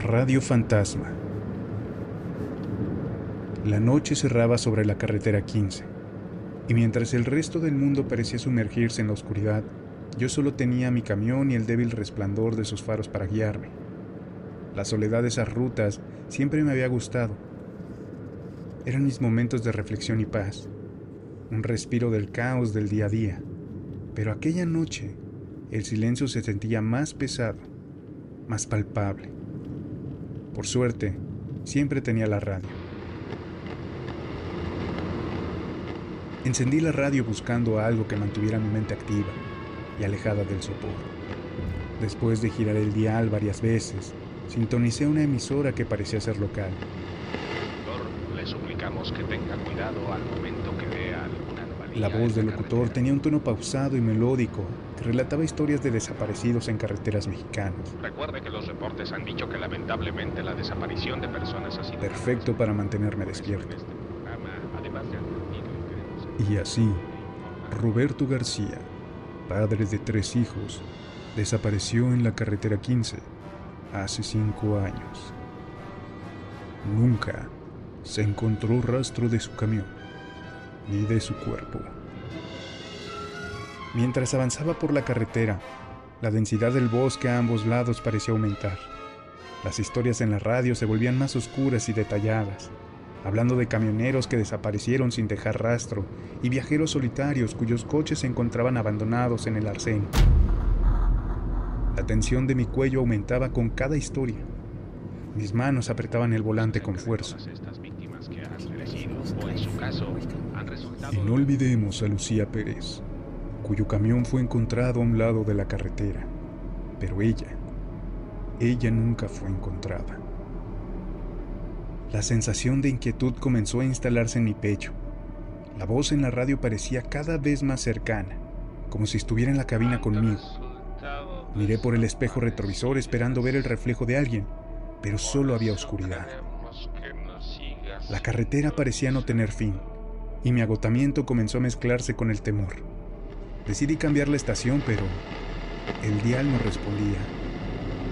Radio Fantasma. La noche cerraba sobre la carretera 15, y mientras el resto del mundo parecía sumergirse en la oscuridad, yo solo tenía mi camión y el débil resplandor de sus faros para guiarme. La soledad de esas rutas siempre me había gustado. Eran mis momentos de reflexión y paz, un respiro del caos del día a día. Pero aquella noche el silencio se sentía más pesado, más palpable. Por suerte, siempre tenía la radio. Encendí la radio buscando algo que mantuviera mi mente activa y alejada del sopor. Después de girar el dial varias veces, sintonicé una emisora que parecía ser local. Le suplicamos que tenga cuidado al momento que anomalía La voz del locutor tenía un tono pausado y melódico que relataba historias de desaparecidos en carreteras mexicanas, Recuerde que los reportes han dicho que lamentablemente la desaparición de personas ha sido perfecto para mantenerme En despierto. este Y así, Roberto García, padre de tres hijos, desapareció en la carretera 15 hace cinco años. Nunca se encontró rastro de su camión ni de su cuerpo. Mientras avanzaba por la carretera, la densidad del bosque a ambos lados parecía aumentar. Las historias en la radio se volvían más oscuras y detalladas, hablando de camioneros que desaparecieron sin dejar rastro y viajeros solitarios cuyos coches se encontraban abandonados en el arcén. La tensión de mi cuello aumentaba con cada historia. Mis manos apretaban el volante con fuerza. O en su caso, Y no olvidemos a Lucía Pérez, cuyo camión fue encontrado a un lado de la carretera. Pero ella, ella nunca fue encontrada. La sensación de inquietud comenzó a instalarse en mi pecho. La voz en la radio parecía cada vez más cercana, como si estuviera en la cabina conmigo. Miré por el espejo retrovisor esperando ver el reflejo de alguien, pero solo había oscuridad. La carretera parecía no tener fin, y mi agotamiento comenzó a mezclarse con el temor. Decidí cambiar la estación, pero el dial no respondía.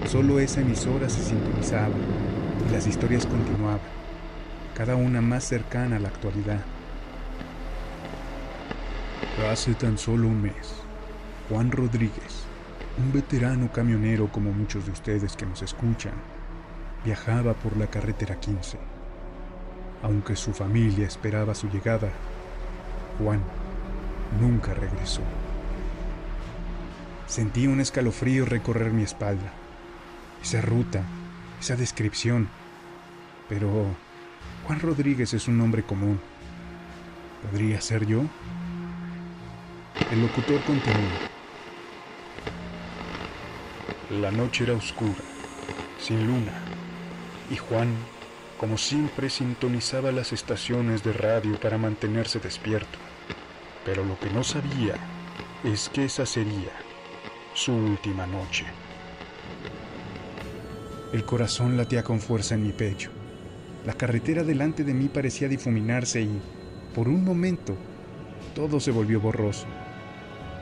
Solo esa emisora se sintonizaba y las historias continuaban, cada una más cercana a la actualidad. Hace tan solo un mes, Juan Rodríguez, un veterano camionero como muchos de ustedes que nos escuchan, viajaba por la carretera 15. Aunque su familia esperaba su llegada, Juan nunca regresó. Sentí un escalofrío recorrer mi espalda. Esa ruta, esa descripción. Pero Juan Rodríguez es un nombre común. ¿Podría ser yo? El locutor continuó. La noche era oscura, sin luna, y Juan, como siempre, sintonizaba las estaciones de radio para mantenerse despierto. Pero lo que no sabía es que esa sería su última noche. El corazón latía con fuerza en mi pecho. La carretera delante de mí parecía difuminarse y, por un momento, todo se volvió borroso.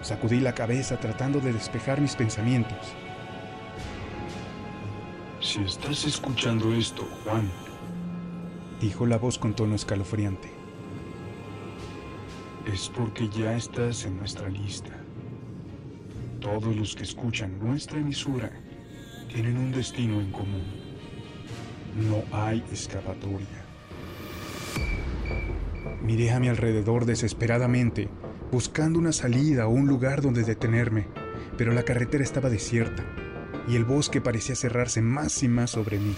Sacudí la cabeza tratando de despejar mis pensamientos. Si estás escuchando esto, Juan, dijo la voz con tono escalofriante, es porque ya estás en nuestra lista. Todos los que escuchan nuestra emisora tienen un destino en común. No hay escapatoria. Miré a mi alrededor desesperadamente, buscando una salida o un lugar donde detenerme, pero la carretera estaba desierta y el bosque parecía cerrarse más y más sobre mí.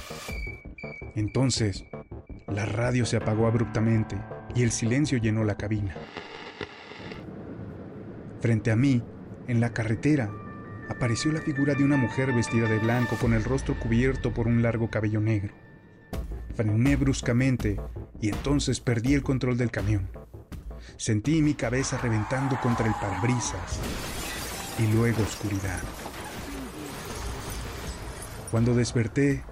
Entonces, la radio se apagó abruptamente y el silencio llenó la cabina. Frente a mí, en la carretera, apareció la figura de una mujer vestida de blanco con el rostro cubierto por un largo cabello negro. Frené bruscamente y entonces perdí el control del camión. Sentí mi cabeza reventando contra el parabrisas y luego oscuridad. Cuando desperté,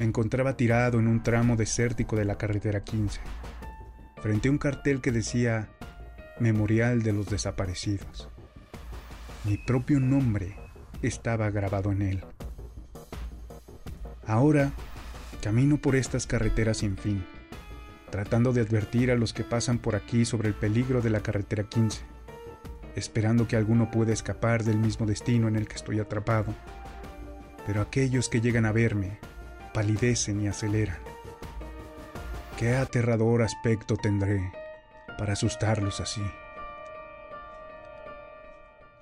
me encontraba tirado en un tramo desértico de la carretera 15, frente a un cartel que decía Memorial de los Desaparecidos. Mi propio nombre estaba grabado en él. Ahora camino por estas carreteras sin fin, tratando de advertir a los que pasan por aquí sobre el peligro de la carretera 15, esperando que alguno pueda escapar del mismo destino en el que estoy atrapado. Pero aquellos que llegan a verme palidecen y aceleran. Qué aterrador aspecto tendré para asustarlos así.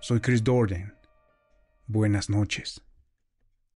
Soy Chris Dorden. Buenas noches.